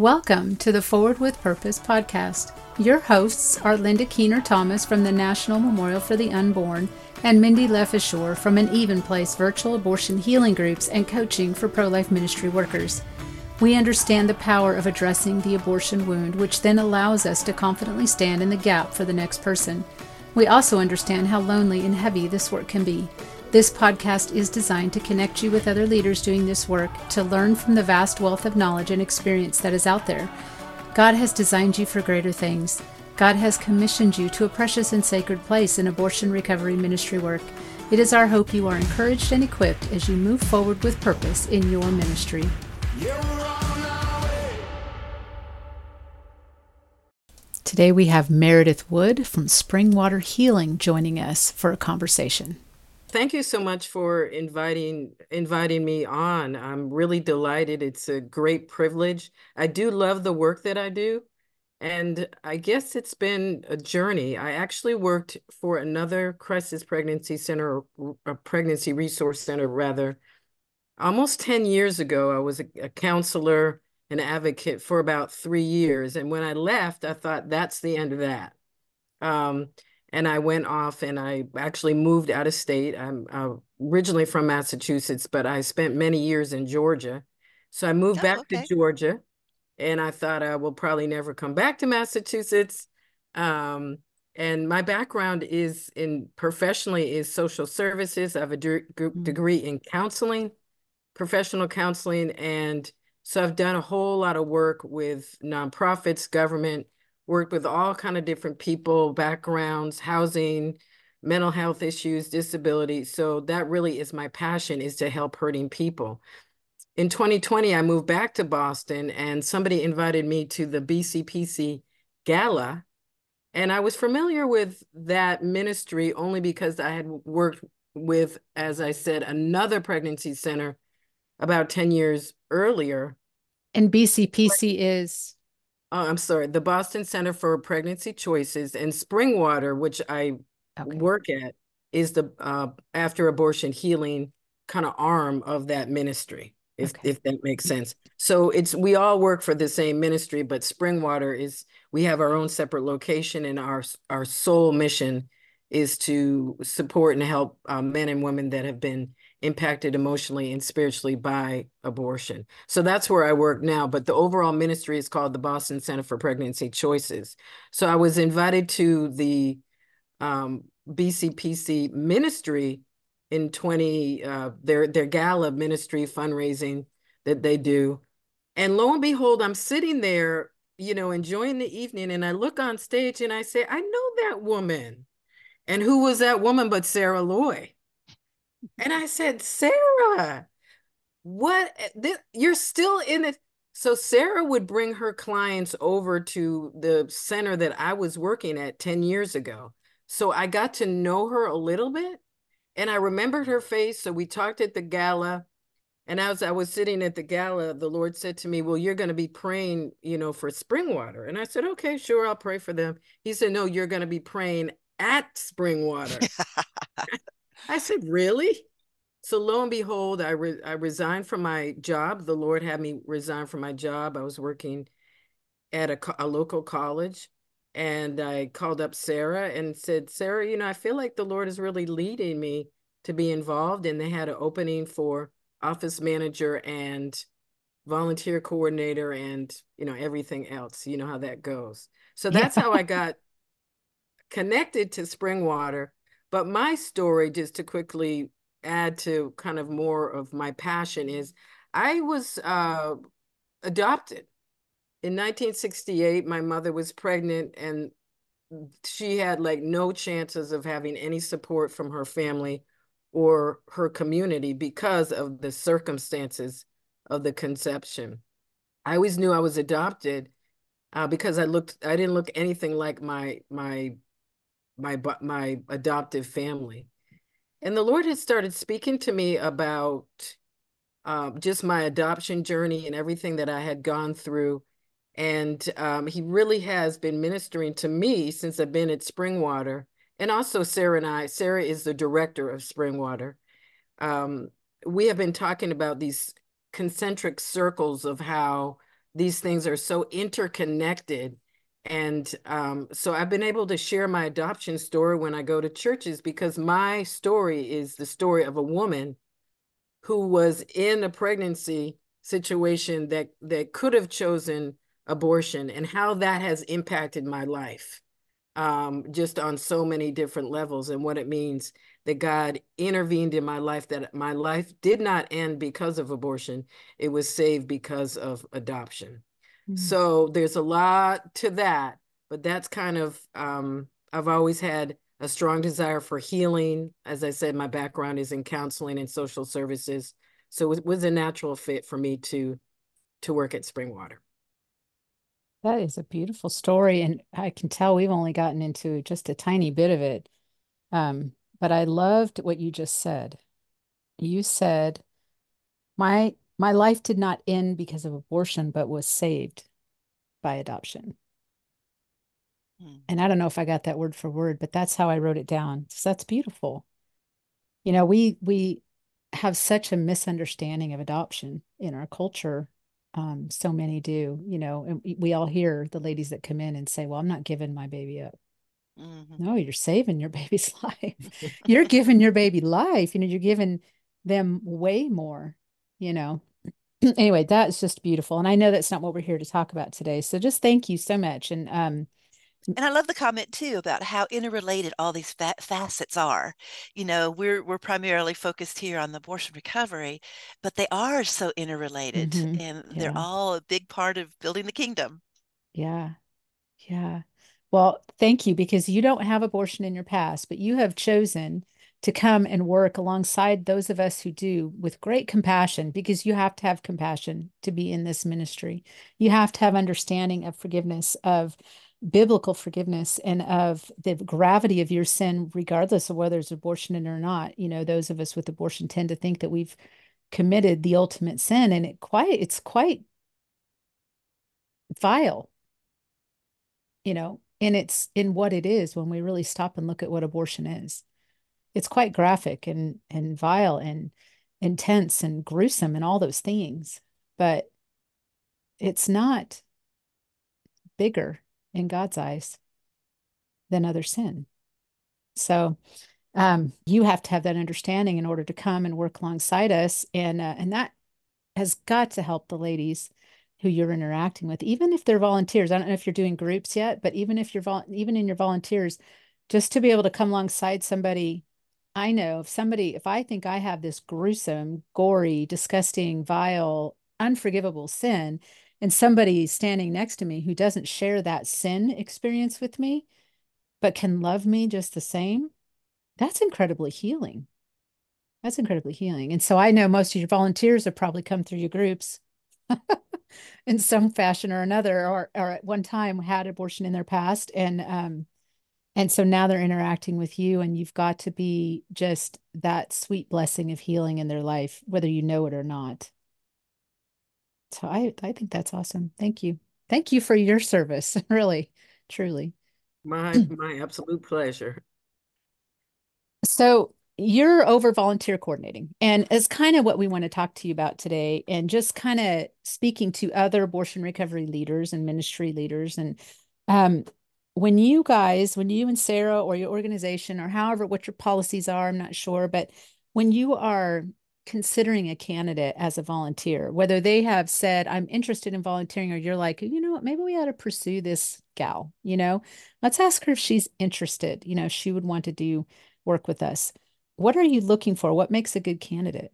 Welcome to the Forward with Purpose podcast. Your hosts are Linda Keener Thomas from the National Memorial for the Unborn and Mindy Lefishore from an Even Place virtual abortion healing groups and coaching for pro life ministry workers. We understand the power of addressing the abortion wound, which then allows us to confidently stand in the gap for the next person. We also understand how lonely and heavy this work can be. This podcast is designed to connect you with other leaders doing this work, to learn from the vast wealth of knowledge and experience that is out there. God has designed you for greater things. God has commissioned you to a precious and sacred place in abortion recovery ministry work. It is our hope you are encouraged and equipped as you move forward with purpose in your ministry. Today we have Meredith Woods from Springwater Healing joining us for a conversation. Thank you so much for inviting inviting me on. I'm really delighted. It's a great privilege. I do love the work that I do. And I guess it's been a journey. I actually worked for another crisis pregnancy center, a pregnancy resource center, rather. Almost 10 years ago, I was a, a counselor and advocate for about three years. And when I left, I thought that's the end of that. Um, and I went off and I actually moved out of state. I'm uh, originally from Massachusetts, but I spent many years in Georgia. So I moved oh, back okay. to Georgia and I thought I will probably never come back to Massachusetts. Um, and my background is in professionally is social services. I have a de- mm. degree in counseling, professional counseling. And so I've done a whole lot of work with nonprofits, government, worked with all kind of different people, backgrounds, housing, mental health issues, disability. So that really is my passion is to help hurting people. In 2020, I moved back to Boston and somebody invited me to the BCPC gala. And I was familiar with that ministry only because I had worked with, as I said, another pregnancy center about 10 years earlier. And BCPC is? Oh, I'm sorry, the Boston Center for Pregnancy Choices and Springwater, which I okay. work at, is the uh, after abortion healing kind of arm of that ministry, if okay. if that makes sense. So it's we all work for the same ministry, but Springwater is we have our own separate location, and our our sole mission is to support and help uh, men and women that have been impacted emotionally and spiritually by abortion. So that's where I work now. But the overall ministry is called the Boston Center for Pregnancy Choices. So I was invited to the um, BCPC ministry in 20, uh, their, their gala ministry fundraising that they do. And lo and behold, I'm sitting there, you know, enjoying the evening. And I look on stage and I say, I know that woman. And who was that woman but Sarah Loy? And I said, Sarah, what? Eh, this, you're still in it. So Sarah would bring her clients over to the center that I was working at 10 years ago. So I got to know her a little bit and I remembered her face. So we talked at the gala. And as I was sitting at the gala, the Lord said to me, Well, you're going to be praying, you know, for Springwater. And I said, Okay, sure, I'll pray for them. He said, No, you're going to be praying at Springwater. I said, really? So lo and behold, I re- I resigned from my job. The Lord had me resign from my job. I was working at a, co- a local college, and I called up Sarah and said, Sarah, you know, I feel like the Lord is really leading me to be involved. And they had an opening for office manager and volunteer coordinator and you know everything else. You know how that goes. So that's how I got connected to Springwater but my story, just to quickly add to kind of more of my passion, is I was uh, adopted. In 1968, my mother was pregnant and she had like no chances of having any support from her family or her community because of the circumstances of the conception. I always knew I was adopted uh, because I looked I didn't look anything like my my my my adoptive family. And the lord had started speaking to me about uh, just my adoption journey and everything that i had gone through. And um, he really has been ministering to me since i've been at springwater. And also sarah and i sarah is the director of springwater. Um, we have been talking about these concentric circles of how these things are so interconnected. And um, so I've been able to share my adoption story when I go to churches because my story is the story of a woman who was in a pregnancy situation that that could have chosen abortion and how that has impacted my life um, just on so many different levels and what it means that God intervened in my life, that my life did not end because of abortion. It was saved because of adoption. Mm-hmm. So there's a lot to that, but that's kind of, um, I've always had a strong desire for healing. As I said, my background is in counseling and social services. So it was a natural fit for me to to work at Springwater. That is a beautiful story. And I can tell we've only gotten into just a tiny bit of it. Um, but I loved what you just said. You said, my my life did not end because of abortion, but was saved by adoption. Hmm. And I don't know if I got that word for word, but that's how I wrote it down. So that's beautiful. You know, we we have such a misunderstanding of adoption in our culture um, so many do, you know, and we all hear the ladies that come in and say, well, I'm not giving my baby up. Mm-hmm. No, you're saving your baby's life. you're giving your baby life. You know, you're giving them way more, you know. anyway, that's just beautiful. And I know that's not what we're here to talk about today. So just thank you so much. And um, and I love the comment too about how interrelated all these fa- facets are. You know, we're we're primarily focused here on the abortion recovery, but they are so interrelated, mm-hmm. and yeah. they're all a big part of building the kingdom. Yeah, yeah. Well, thank you because you don't have abortion in your past, but you have chosen to come and work alongside those of us who do with great compassion because you have to have compassion to be in this ministry. You have to have understanding of forgiveness of biblical forgiveness and of the gravity of your sin, regardless of whether it's abortion or not. You know, those of us with abortion tend to think that we've committed the ultimate sin, and it quite it's quite vile. You know, and it's in what it is when we really stop and look at what abortion is. It's quite graphic and and vile and intense and gruesome and all those things, but it's not bigger in God's eyes than other sin. So um, you have to have that understanding in order to come and work alongside us, and uh, and that has got to help the ladies who you're interacting with, even if they're volunteers. I don't know if you're doing groups yet, but even if you're vol- even in your volunteers, just to be able to come alongside somebody. I know if somebody, if I think I have this gruesome, gory, disgusting, vile, unforgivable sin, and somebody standing next to me who doesn't share that sin experience with me, but can love me just the same, that's incredibly healing. That's incredibly healing. And so I know most of your volunteers have probably come through your groups in some fashion or another, or, or at one time had abortion in their past. And, um, and so now they're interacting with you, and you've got to be just that sweet blessing of healing in their life, whether you know it or not. So I, I think that's awesome. Thank you. Thank you for your service. Really, truly. My my absolute pleasure. So you're over volunteer coordinating and it's kind of what we want to talk to you about today and just kind of speaking to other abortion recovery leaders and ministry leaders and um, when you guys when you and sarah or your organization or however what your policies are i'm not sure but when you are considering a candidate as a volunteer, whether they have said, I'm interested in volunteering, or you're like, you know what, maybe we ought to pursue this gal, you know, let's ask her if she's interested, you know, she would want to do work with us. What are you looking for? What makes a good candidate?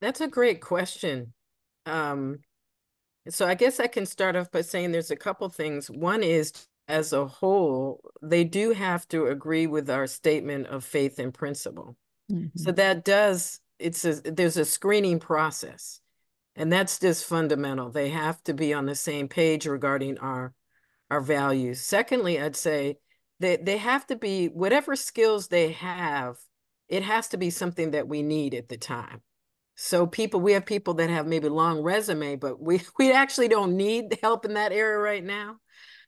That's a great question. Um, so I guess I can start off by saying there's a couple things. One is as a whole, they do have to agree with our statement of faith and principle. Mm-hmm. So that does it's a there's a screening process. And that's just fundamental. They have to be on the same page regarding our our values. Secondly, I'd say they they have to be whatever skills they have, it has to be something that we need at the time. So people, we have people that have maybe long resume, but we we actually don't need help in that area right now.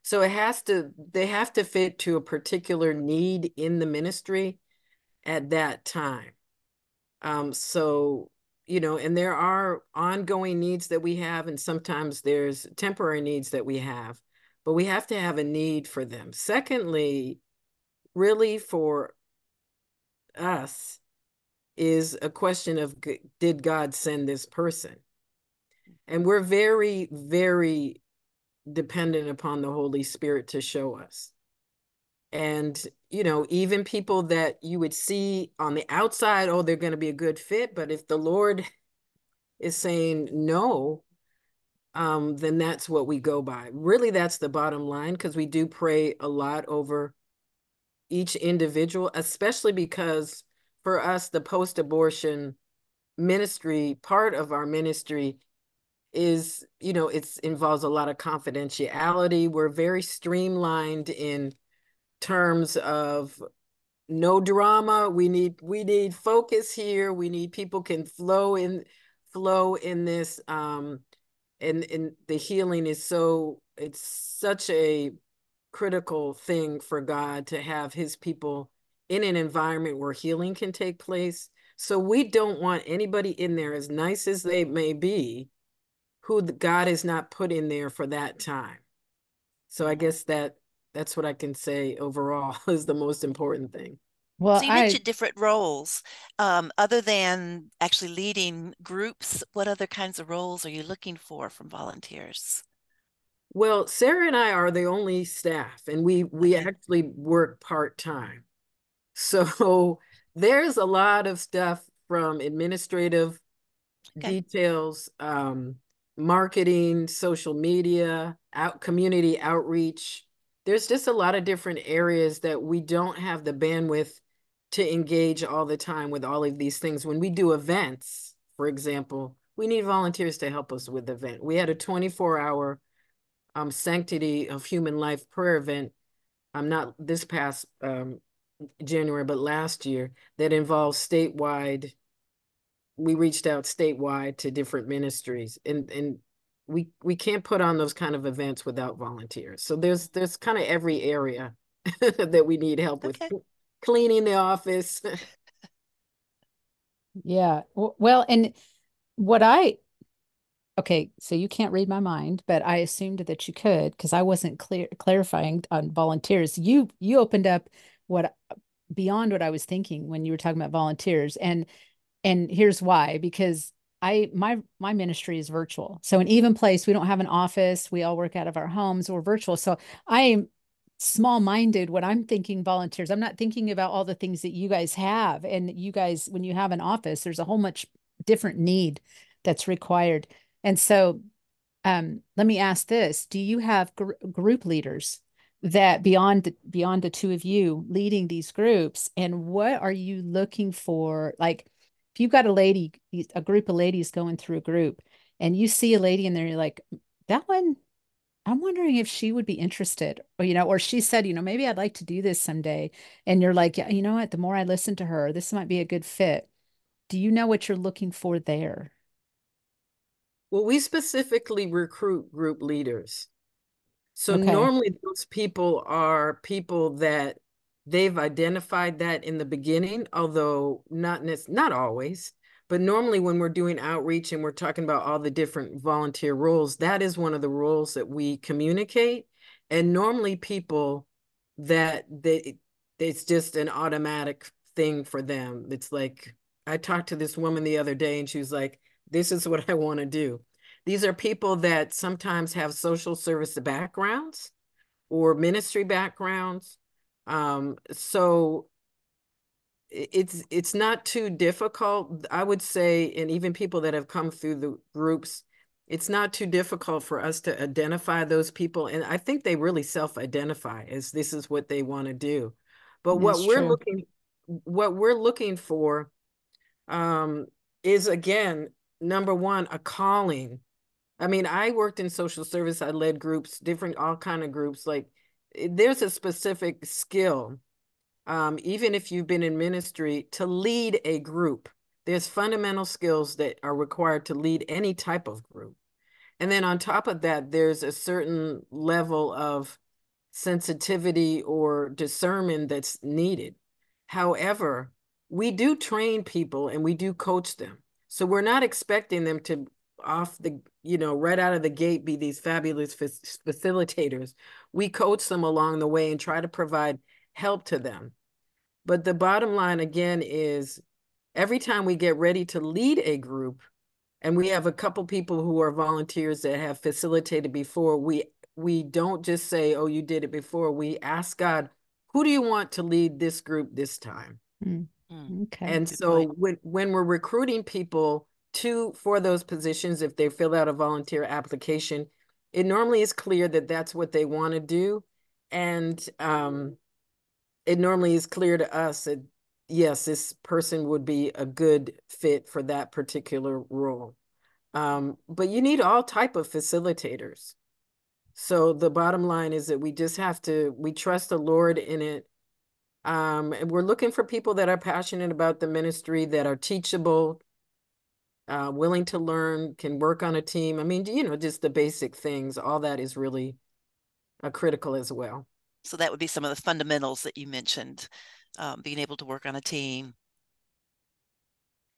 So it has to they have to fit to a particular need in the ministry at that time. Um, so you know, and there are ongoing needs that we have, and sometimes there's temporary needs that we have, but we have to have a need for them. Secondly, really for us is a question of did God send this person? And we're very, very dependent upon the Holy Spirit to show us. And, you know, even people that you would see on the outside, oh, they're going to be a good fit. But if the Lord is saying no, um, then that's what we go by. Really, that's the bottom line because we do pray a lot over each individual, especially because for us, the post abortion ministry, part of our ministry is, you know, it's involves a lot of confidentiality. We're very streamlined in terms of no drama. We need we need focus here. We need people can flow in flow in this um and and the healing is so it's such a critical thing for God to have his people in an environment where healing can take place. So we don't want anybody in there, as nice as they may be, who God has not put in there for that time. So I guess that that's what I can say overall is the most important thing. Well, so you I, mentioned different roles. Um, other than actually leading groups, what other kinds of roles are you looking for from volunteers? Well, Sarah and I are the only staff, and we we okay. actually work part time. So there's a lot of stuff from administrative okay. details, um, marketing, social media, out community outreach. There's just a lot of different areas that we don't have the bandwidth to engage all the time with all of these things. When we do events, for example, we need volunteers to help us with the event. We had a 24 hour um, Sanctity of Human Life prayer event, um, not this past um, January, but last year, that involves statewide. We reached out statewide to different ministries, and and we we can't put on those kind of events without volunteers. So there's there's kind of every area that we need help okay. with, cleaning the office. yeah, well, and what I Okay, so you can't read my mind, but I assumed that you could because I wasn't clear clarifying on volunteers. You you opened up what beyond what I was thinking when you were talking about volunteers, and and here's why because I my my ministry is virtual. So in even place, we don't have an office. We all work out of our homes. We're virtual. So I am small minded when I'm thinking volunteers. I'm not thinking about all the things that you guys have, and you guys when you have an office, there's a whole much different need that's required and so um, let me ask this: Do you have gr- group leaders that beyond beyond the two of you leading these groups? And what are you looking for? Like, if you've got a lady, a group of ladies going through a group, and you see a lady in there, you're like, that one. I'm wondering if she would be interested, or you know, or she said, you know, maybe I'd like to do this someday. And you're like, yeah, you know what? The more I listen to her, this might be a good fit. Do you know what you're looking for there? Well, we specifically recruit group leaders. So okay. normally those people are people that they've identified that in the beginning, although not not always. But normally when we're doing outreach and we're talking about all the different volunteer roles, that is one of the roles that we communicate. And normally people that they it's just an automatic thing for them. It's like I talked to this woman the other day and she was like, this is what I want to do. These are people that sometimes have social service backgrounds or ministry backgrounds. Um, so it's it's not too difficult, I would say, and even people that have come through the groups, it's not too difficult for us to identify those people. And I think they really self-identify as this is what they want to do. But That's what we're true. looking what we're looking for um, is again number one a calling i mean i worked in social service i led groups different all kind of groups like eh, there's a specific skill um, even if you've been in ministry to lead a group. There's fundamental skills that are required to lead any type of group. And then on top of that there's a certain level of sensitivity or discernment that's needed. However we do train people and we do coach them. So we're not expecting them to off the, you know, right out of the gate be these fabulous facilitators. We coach them along the way and try to provide help to them. But the bottom line again is every time we get ready to lead a group, and we have a couple people who are volunteers that have facilitated before, we we don't just say, "Oh, you did it before." We ask God, "Who do you want to lead this group this time?" Mm. Okay. And so when when we're recruiting people to for those positions, if they fill out a volunteer application, it normally is clear that that's what they want to do, and um, it normally is clear to us that yes, this person would be a good fit for that particular role. Um, but you need all type of facilitators. So the bottom line is that we just have to we trust the Lord in it. Um, and we're looking for people that are passionate about the ministry, that are teachable, uh, willing to learn, can work on a team. I mean, you know, just the basic things. All that is really uh, critical as well. So that would be some of the fundamentals that you mentioned, um, being able to work on a team.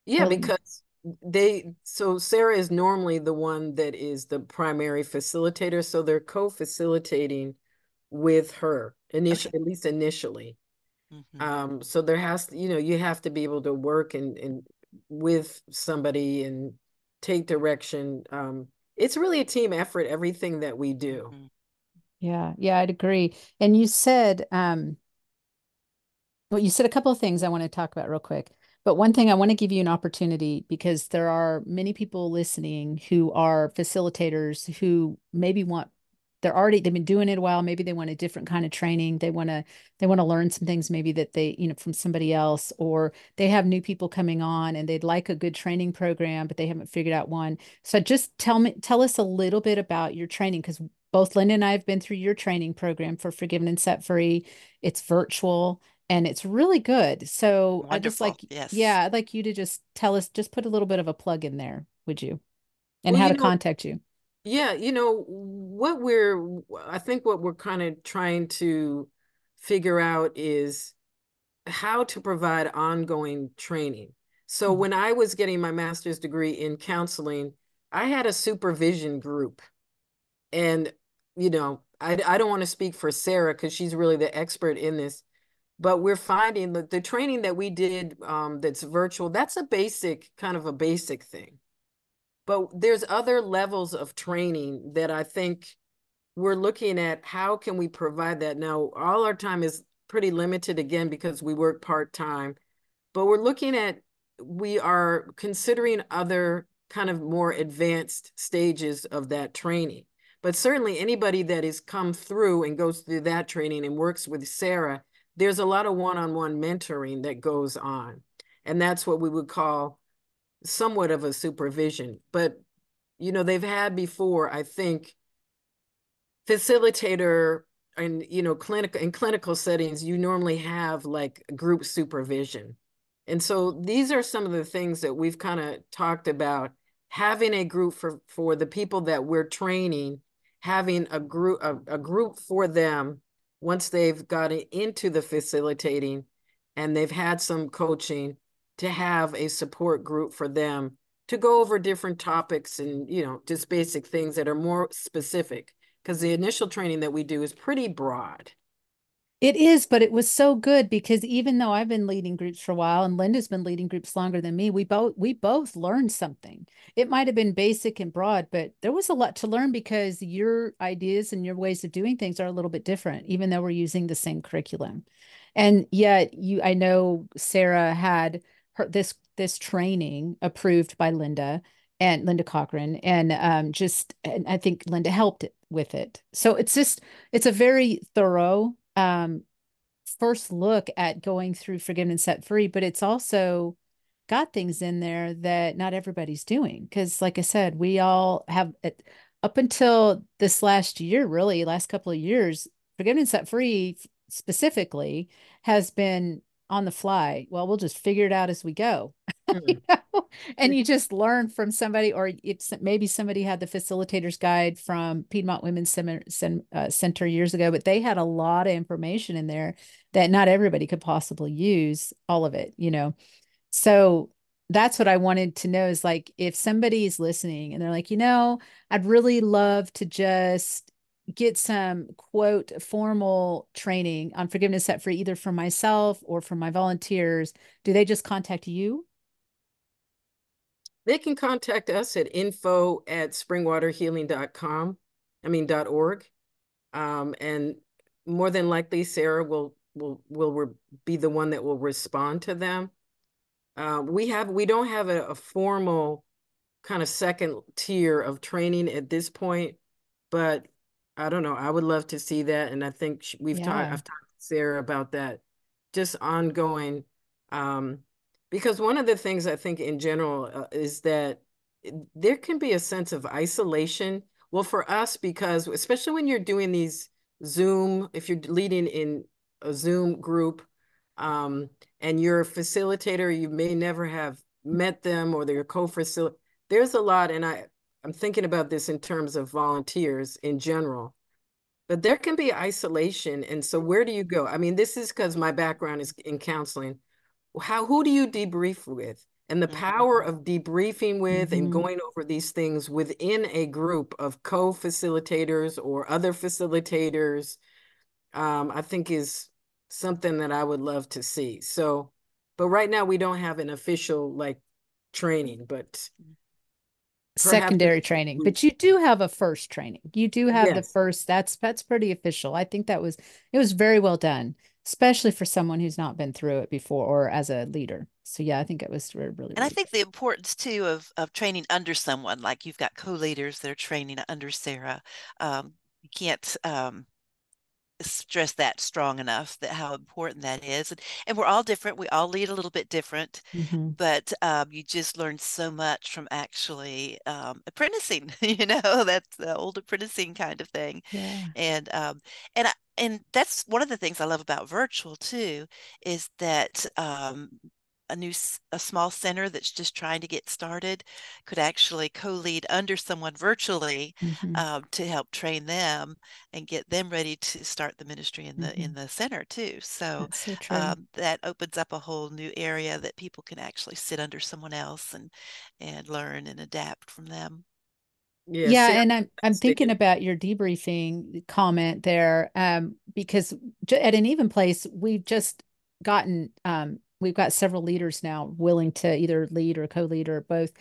Yeah, because they so Sarah is normally the one that is the primary facilitator, so they're co-facilitating with her initially, okay. at least initially. Mm-hmm. Um, so there has to, you know, you have to be able to work and and with somebody and take direction. Um, it's really a team effort, everything that we do. Mm-hmm. Yeah, yeah, I'd agree. And you said, um, well, you said a couple of things I want to talk about real quick. But one thing I want to give you an opportunity because there are many people listening who are facilitators who maybe want they're already they've been doing it a while maybe they want a different kind of training they want to they want to learn some things maybe that they you know from somebody else or they have new people coming on and they'd like a good training program but they haven't figured out one so just tell me tell us a little bit about your training because both Linda and I have been through your training program for Forgiven and Set Free. It's virtual and it's really good. So Wonderful. I just like, yes. yeah, I'd like you to just tell us, just put a little bit of a plug in there, would you? And well, how to know, contact you. Yeah, you know, what we're, I think what we're kind of trying to figure out is how to provide ongoing training. So mm-hmm. when I was getting my master's degree in counseling, I had a supervision group and you know i, I don't want to speak for sarah because she's really the expert in this but we're finding that the training that we did um, that's virtual that's a basic kind of a basic thing but there's other levels of training that i think we're looking at how can we provide that now all our time is pretty limited again because we work part-time but we're looking at we are considering other kind of more advanced stages of that training but certainly anybody that has come through and goes through that training and works with Sarah, there's a lot of one-on-one mentoring that goes on. And that's what we would call somewhat of a supervision. But, you know, they've had before, I think, facilitator and, you know, clinical in clinical settings, you normally have like group supervision. And so these are some of the things that we've kind of talked about having a group for for the people that we're training having a group a, a group for them once they've gotten into the facilitating and they've had some coaching to have a support group for them to go over different topics and you know just basic things that are more specific because the initial training that we do is pretty broad it is, but it was so good because even though I've been leading groups for a while and Linda's been leading groups longer than me, we both we both learned something. It might have been basic and broad, but there was a lot to learn because your ideas and your ways of doing things are a little bit different, even though we're using the same curriculum. And yet you I know Sarah had her this this training approved by Linda and Linda Cochran and um just and I think Linda helped it with it. So it's just it's a very thorough um, first look at going through forgiven and set free, but it's also got things in there that not everybody's doing. Because, like I said, we all have up until this last year, really, last couple of years, forgiven and set free specifically has been on the fly. Well, we'll just figure it out as we go. Mm. you know? And you just learn from somebody, or it's maybe somebody had the facilitator's guide from Piedmont Women's uh, Center years ago, but they had a lot of information in there that not everybody could possibly use all of it, you know. So that's what I wanted to know is like if somebody's listening and they're like, you know, I'd really love to just get some quote formal training on forgiveness set free either for myself or for my volunteers, do they just contact you? They can contact us at info at springwaterhealing.com. I mean dot org. Um, and more than likely Sarah will will will be the one that will respond to them. Uh, we have we don't have a, a formal kind of second tier of training at this point, but I don't know. I would love to see that, and I think we've yeah. talked. I've talked to Sarah about that, just ongoing. Um, because one of the things I think in general uh, is that there can be a sense of isolation. Well, for us, because especially when you're doing these Zoom, if you're leading in a Zoom group, um, and you're a facilitator, you may never have met them or they're co-facilitator. There's a lot, and I I'm thinking about this in terms of volunteers in general. But there can be isolation, and so where do you go? I mean, this is because my background is in counseling. How who do you debrief with? And the power mm-hmm. of debriefing with mm-hmm. and going over these things within a group of co-facilitators or other facilitators, um, I think is something that I would love to see. So, but right now we don't have an official like training, but secondary training but you do have a first training. You do have yes. the first that's that's pretty official. I think that was it was very well done especially for someone who's not been through it before or as a leader. So yeah i think it was really, really and i think the importance too of of training under someone like you've got co-leaders that are training under sarah um, you can't um, stress that strong enough that how important that is and, and we're all different we all lead a little bit different mm-hmm. but um, you just learn so much from actually um, apprenticing you know that's the old apprenticing kind of thing yeah. and um, and I, and that's one of the things I love about virtual too is that um, a new a small center that's just trying to get started could actually co-lead under someone virtually mm-hmm. um, to help train them and get them ready to start the ministry in the mm-hmm. in the center too so, so um, that opens up a whole new area that people can actually sit under someone else and and learn and adapt from them yeah, yeah and I'm I'm thinking about your debriefing comment there, um, because at an even place we've just gotten um, we've got several leaders now willing to either lead or co-lead or both.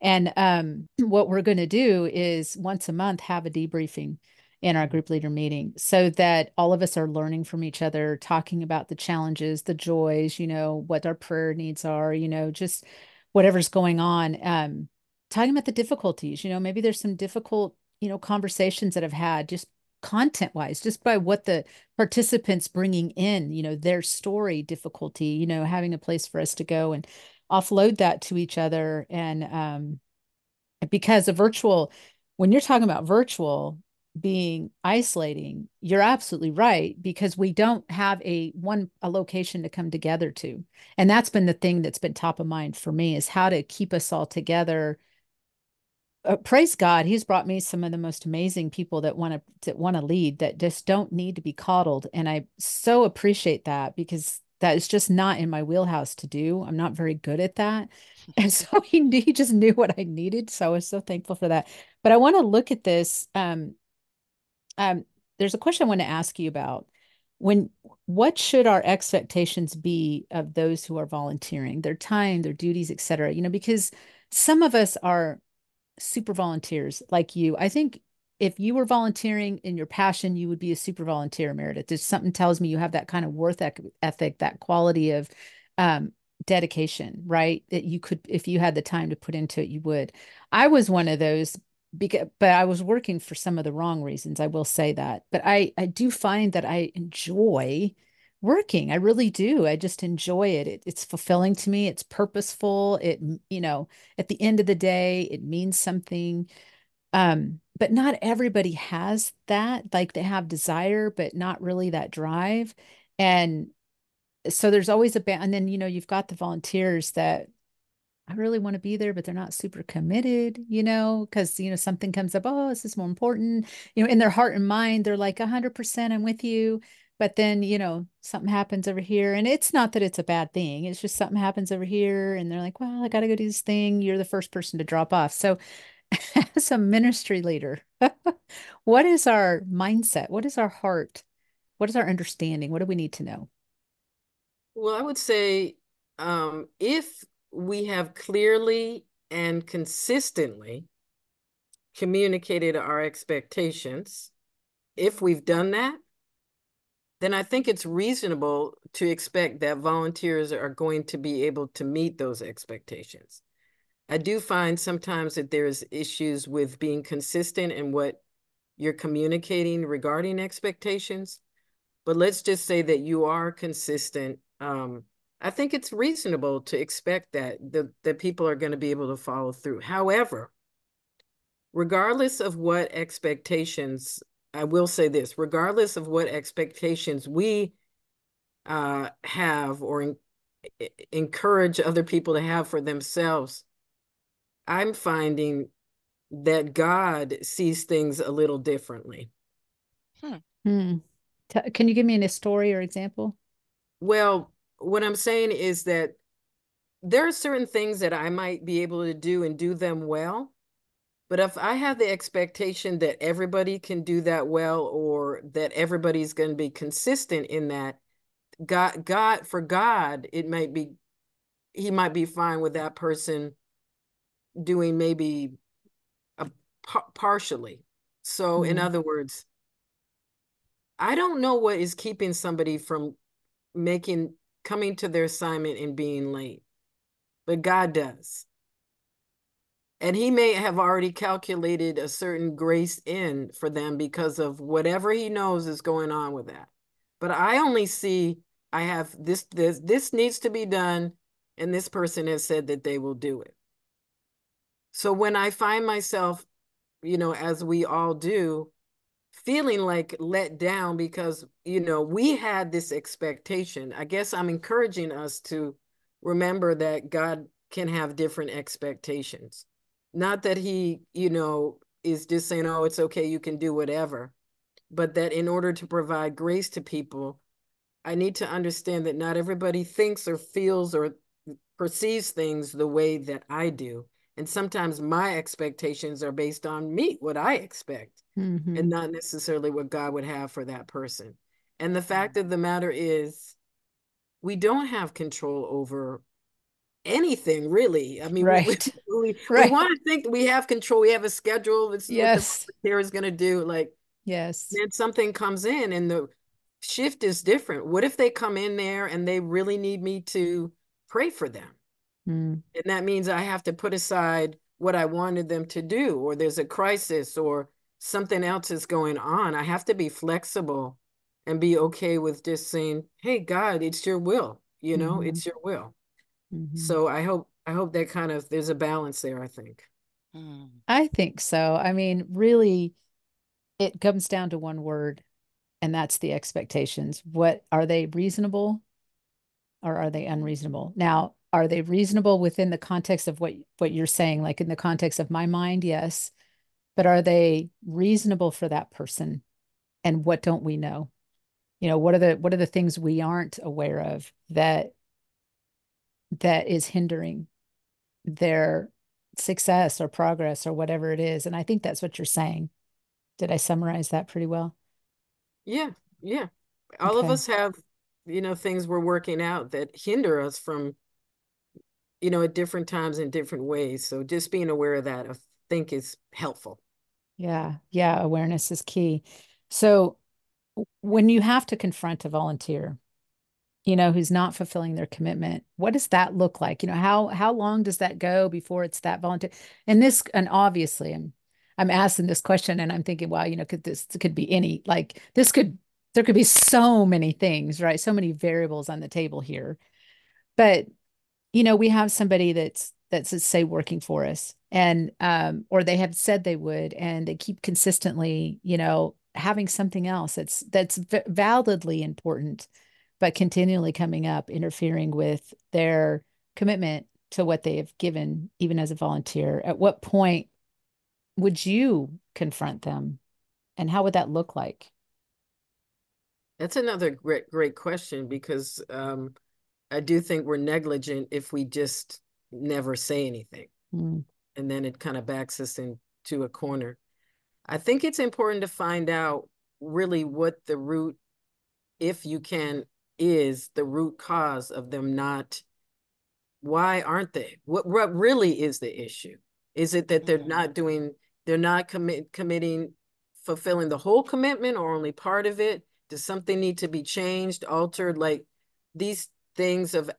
And um, what we're going to do is once a month have a debriefing in our group leader meeting so that all of us are learning from each other, talking about the challenges, the joys, you know, what our prayer needs are, you know, just whatever's going on. Um, talking about the difficulties, you know, maybe there's some difficult, you know, conversations that I've had just content wise just by what the participants bringing in you know their story difficulty you know having a place for us to go and offload that to each other. And um because a virtual when you're talking about virtual being isolating you're absolutely right because we don't have a one a location to come together to. And that's been the thing that's been top of mind for me is how to keep us all together uh, praise God, He's brought me some of the most amazing people that want to that want to lead that just don't need to be coddled, and I so appreciate that because that is just not in my wheelhouse to do. I'm not very good at that, and so he he just knew what I needed. So I was so thankful for that. But I want to look at this. Um, um, there's a question I want to ask you about when what should our expectations be of those who are volunteering their time their duties etc you know because some of us are super volunteers like you. I think if you were volunteering in your passion, you would be a super volunteer, Meredith. There's something tells me you have that kind of worth ethic, that quality of um, dedication, right? That you could, if you had the time to put into it, you would. I was one of those because, but I was working for some of the wrong reasons. I will say that, but I, I do find that I enjoy working. I really do. I just enjoy it. it. It's fulfilling to me. It's purposeful. It, you know, at the end of the day, it means something. Um, but not everybody has that. Like they have desire, but not really that drive. And so there's always a band. And then, you know, you've got the volunteers that I really want to be there, but they're not super committed, you know, because, you know, something comes up, oh, this is more important. You know, in their heart and mind, they're like 100% I'm with you but then you know something happens over here and it's not that it's a bad thing it's just something happens over here and they're like well i gotta go do this thing you're the first person to drop off. So as a ministry leader what is our mindset? What is our heart? What is our understanding? What do we need to know? Well i would say um, if we have clearly and consistently communicated our expectations if we've done that then I think it's reasonable to expect that volunteers are going to be able to meet those expectations. I do find sometimes that there's issues with being consistent in what you're communicating regarding expectations. But let's just say that you are consistent. Um, I think it's reasonable to expect that the, that people are going to be able to follow through. However, regardless of what expectations I will say this, regardless of what expectations we uh, have or in, encourage other people to have for themselves, I'm finding that God sees things a little differently. Hmm. Hmm. Can you give me a story or example? Well, what I'm saying is that there are certain things that I might be able to do and do them well. But if I have the expectation that everybody can do that well or that everybody's going to be consistent in that, God, God, for God, it might be, he might be fine with that person doing maybe a partially. So, mm-hmm. in other words, I don't know what is keeping somebody from making coming to their assignment and being late, but God does and he may have already calculated a certain grace in for them because of whatever he knows is going on with that. But i only see i have this this this needs to be done and this person has said that they will do it. So when i find myself you know as we all do feeling like let down because you know we had this expectation i guess i'm encouraging us to remember that god can have different expectations not that he, you know, is just saying, oh, it's okay, you can do whatever, but that in order to provide grace to people, I need to understand that not everybody thinks or feels or perceives things the way that I do. And sometimes my expectations are based on me, what I expect, mm-hmm. and not necessarily what God would have for that person. And the fact of the matter is, we don't have control over anything really. I mean, right. we, we, right. we want to think we have control. We have a schedule. It's yes. what the is going to do. Like, yes. Then something comes in and the shift is different. What if they come in there and they really need me to pray for them? Mm. And that means I have to put aside what I wanted them to do, or there's a crisis, or something else is going on. I have to be flexible and be okay with just saying, Hey, God, it's your will. You know, mm-hmm. it's your will. Mm-hmm. So I hope I hope that kind of there's a balance there, I think. Mm. I think so. I mean, really it comes down to one word and that's the expectations. What are they reasonable or are they unreasonable? Now, are they reasonable within the context of what what you're saying like in the context of my mind? Yes. But are they reasonable for that person? And what don't we know? You know, what are the what are the things we aren't aware of that that is hindering their success or progress or whatever it is. And I think that's what you're saying. Did I summarize that pretty well? Yeah, yeah. All okay. of us have, you know, things we're working out that hinder us from, you know, at different times in different ways. So just being aware of that, I think, is helpful. Yeah, yeah. Awareness is key. So when you have to confront a volunteer, you know who's not fulfilling their commitment what does that look like? You know how how long does that go before it's that volunteer? And this and obviously i'm i'm asking this question and i'm thinking well you know could this could be any like this could there could be so many things right? So many variables on the table here. But you know we have somebody that's that's say working for us and um or they have said they would and they keep consistently you know having something else that's that's validly important but continually coming up, interfering with their commitment to what they have given, even as a volunteer. At what point would you confront them? And how would that look like? That's another great great question because um, I do think we're negligent if we just never say anything, mm. and then it kind of backs us into a corner. I think it's important to find out really what the root, if you can, is the root cause of them not. Why aren't they? What what really is the issue? Is it that they're mm-hmm. not doing, they're not commit committing, fulfilling the whole commitment or only part of it? Does something need to be changed, altered? Like these things of,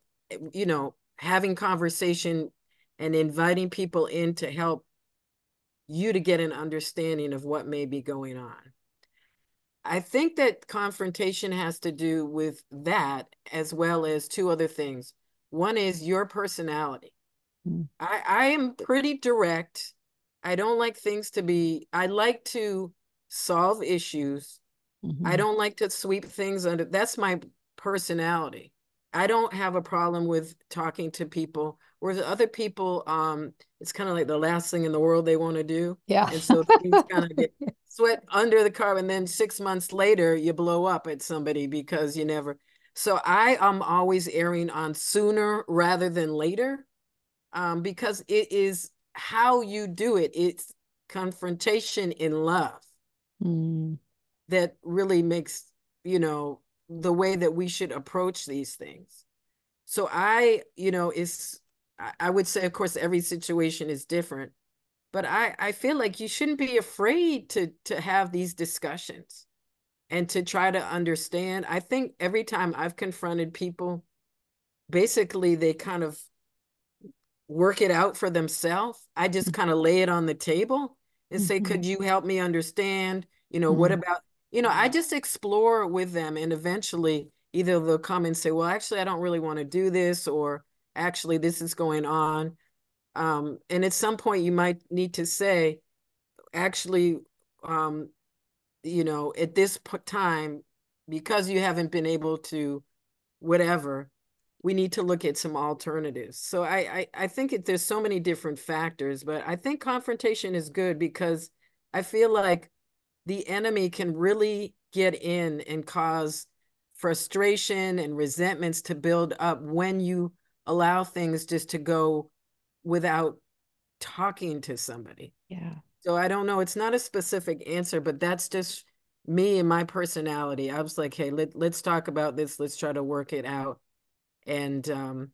you know, having conversation and inviting people in to help you to get an understanding of what may be going on. I think that confrontation has to do with that as well as two other things. One is your personality. Mm. I, I am pretty direct. I don't like things to be, I like to solve issues. Mm-hmm. I don't like to sweep things under. That's my personality. I don't have a problem with talking to people. Whereas other people, um, it's kind of like the last thing in the world they want to do. Yeah. And so things kind of get swept under the carpet. And then six months later, you blow up at somebody because you never. So I am always erring on sooner rather than later um, because it is how you do it. It's confrontation in love mm. that really makes, you know, the way that we should approach these things. So I, you know, is I would say, of course, every situation is different, but I, I feel like you shouldn't be afraid to to have these discussions and to try to understand. I think every time I've confronted people, basically they kind of work it out for themselves. I just mm. kind of lay it on the table and say, mm-hmm. could you help me understand? You know, mm-hmm. what about, you know, I just explore with them and eventually either they'll come and say, well, actually, I don't really want to do this, or actually this is going on. Um, and at some point you might need to say actually um, you know at this time because you haven't been able to whatever we need to look at some alternatives. So i i, I think it, there's so many different factors but i think confrontation is good because i feel like the enemy can really get in and cause frustration and resentments to build up when you allow things just to go without talking to somebody. Yeah. So I don't know. It's not a specific answer, but that's just me and my personality. I was like, hey, let, let's talk about this. Let's try to work it out and um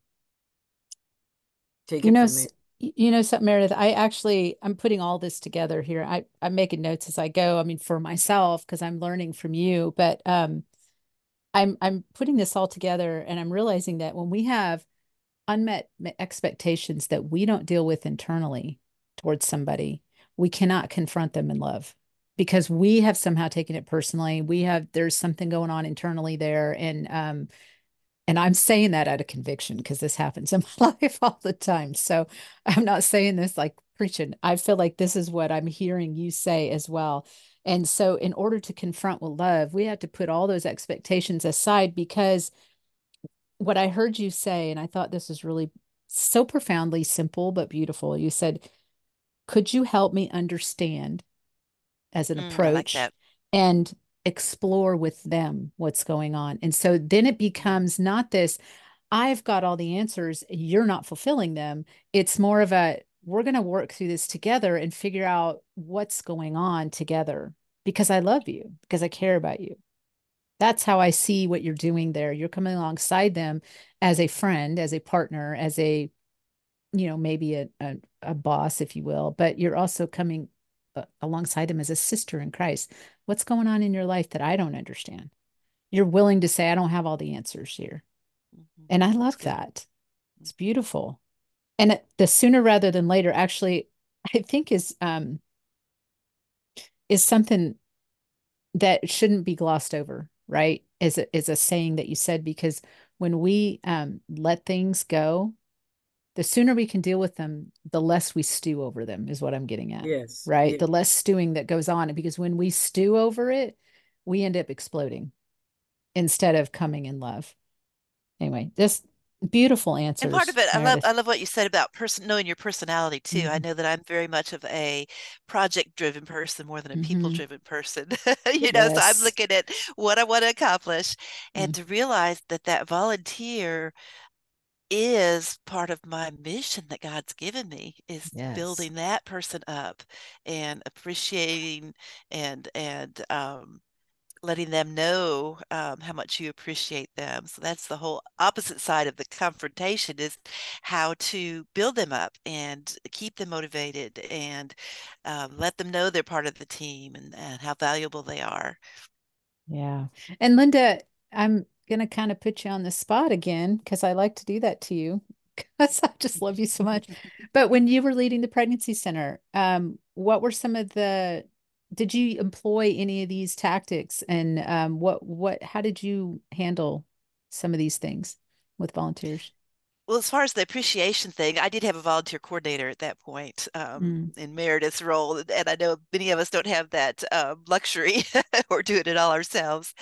take you it know, You know something, Meredith, I actually I'm putting all this together here. I, I'm making notes as I go. I mean, for myself, because I'm learning from you, but um I'm I'm putting this all together and I'm realizing that when we have unmet expectations that we don't deal with internally towards somebody, we cannot confront them in love because we have somehow taken it personally. We have there's something going on internally there, and um, and I'm saying that out of conviction because this happens in my life all the time. So I'm not saying this like preaching. I feel like this is what I'm hearing you say as well. And so, in order to confront with love, we have to put all those expectations aside because what I heard you say, and I thought this was really so profoundly simple but beautiful. You said, Could you help me understand as an mm, approach like and explore with them what's going on? And so then it becomes not this, I've got all the answers, you're not fulfilling them. It's more of a, we're going to work through this together and figure out what's going on together because I love you, because I care about you that's how I see what you're doing there. You're coming alongside them as a friend, as a partner, as a, you know, maybe a, a, a boss, if you will, but you're also coming uh, alongside them as a sister in Christ. What's going on in your life that I don't understand? You're willing to say, I don't have all the answers here. Mm-hmm. And I love that. It's beautiful. And it, the sooner rather than later, actually, I think is, um, is something that shouldn't be glossed over right is a, is a saying that you said because when we um, let things go the sooner we can deal with them the less we stew over them is what i'm getting at yes right yes. the less stewing that goes on because when we stew over it we end up exploding instead of coming in love anyway this beautiful answers. And part of it, Meredith. I love, I love what you said about person knowing your personality too. Mm-hmm. I know that I'm very much of a project-driven person more than a mm-hmm. people-driven person. you know, yes. so I'm looking at what I want to accomplish, and mm-hmm. to realize that that volunteer is part of my mission that God's given me is yes. building that person up and appreciating and and um, letting them know um, how much you appreciate them. So that's the whole opposite side of the confrontation is how to build them up and keep them motivated and um, let them know they're part of the team and, and how valuable they are. Yeah. And Linda, I'm going to kind of put you on the spot again because I like to do that to you because I just love you so much. But when you were leading the pregnancy center, um, what were some of the did you employ any of these tactics and um, what what how did you handle some of these things with volunteers well, as far as the appreciation thing, I did have a volunteer coordinator at that point um, mm. in Meredith's role, and I know many of us don't have that um, luxury or doing it all ourselves.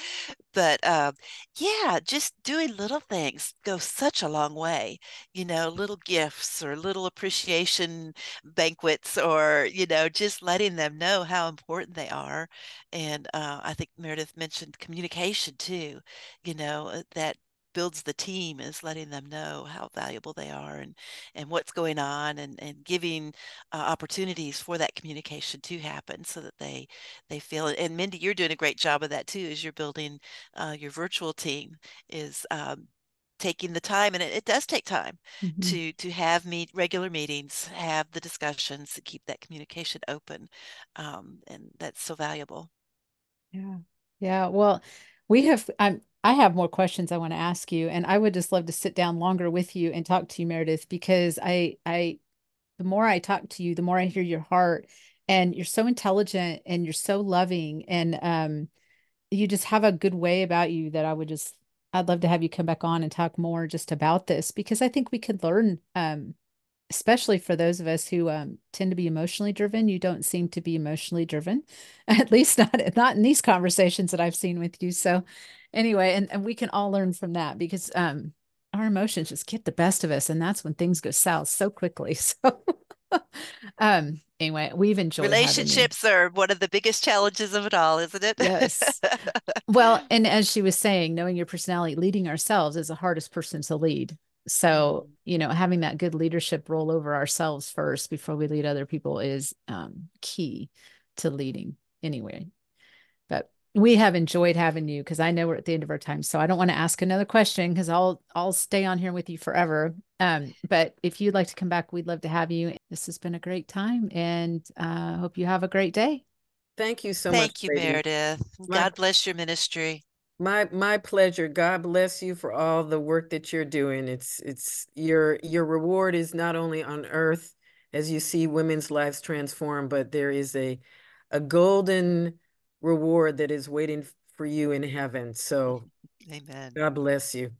But um, yeah, just doing little things go such a long way. You know, little gifts or little appreciation banquets, or you know, just letting them know how important they are. And uh, I think Meredith mentioned communication too. You know, uh, that builds the team is letting them know how valuable they are and and what's going on and and giving uh, opportunities for that communication to happen so that they they feel it. And mindy you're doing a great job of that too as you're building uh, your virtual team is um, taking the time and it, it does take time mm-hmm. to to have meet regular meetings have the discussions to keep that communication open um, and that's so valuable. Yeah. Yeah. Well we have i'm I have more questions I want to ask you, and I would just love to sit down longer with you and talk to you, Meredith, because I, I, the more I talk to you, the more I hear your heart, and you're so intelligent and you're so loving, and um, you just have a good way about you that I would just, I'd love to have you come back on and talk more just about this because I think we could learn um especially for those of us who um, tend to be emotionally driven you don't seem to be emotionally driven at least not not in these conversations that i've seen with you. So anyway and, and we can all learn from that because um our emotions just get the best of us and that's when things go south so quickly. So um anyway we've enjoyed relationships are one of the biggest challenges of it all isn't it? Yes. Well and as she was saying knowing your personality leading ourselves is the hardest person to lead so you know having that good leadership role over ourselves first before we lead other people is um, key to leading anyway. But we have enjoyed having you because i know we're at the end of our time so i don't want to ask another question because i'll i'll stay on here with you forever. Um, but if you'd like to come back we'd love to have you. This has been a great time and uh hope you have a great day. Thank you so thank much thank you lady. meredith. God bless your ministry my my pleasure. God bless you for all the work that you're doing. It's it's your your reward is not only on earth as you see women's lives transform, but there is a a golden reward that is waiting for you in heaven. So Amen. God bless you.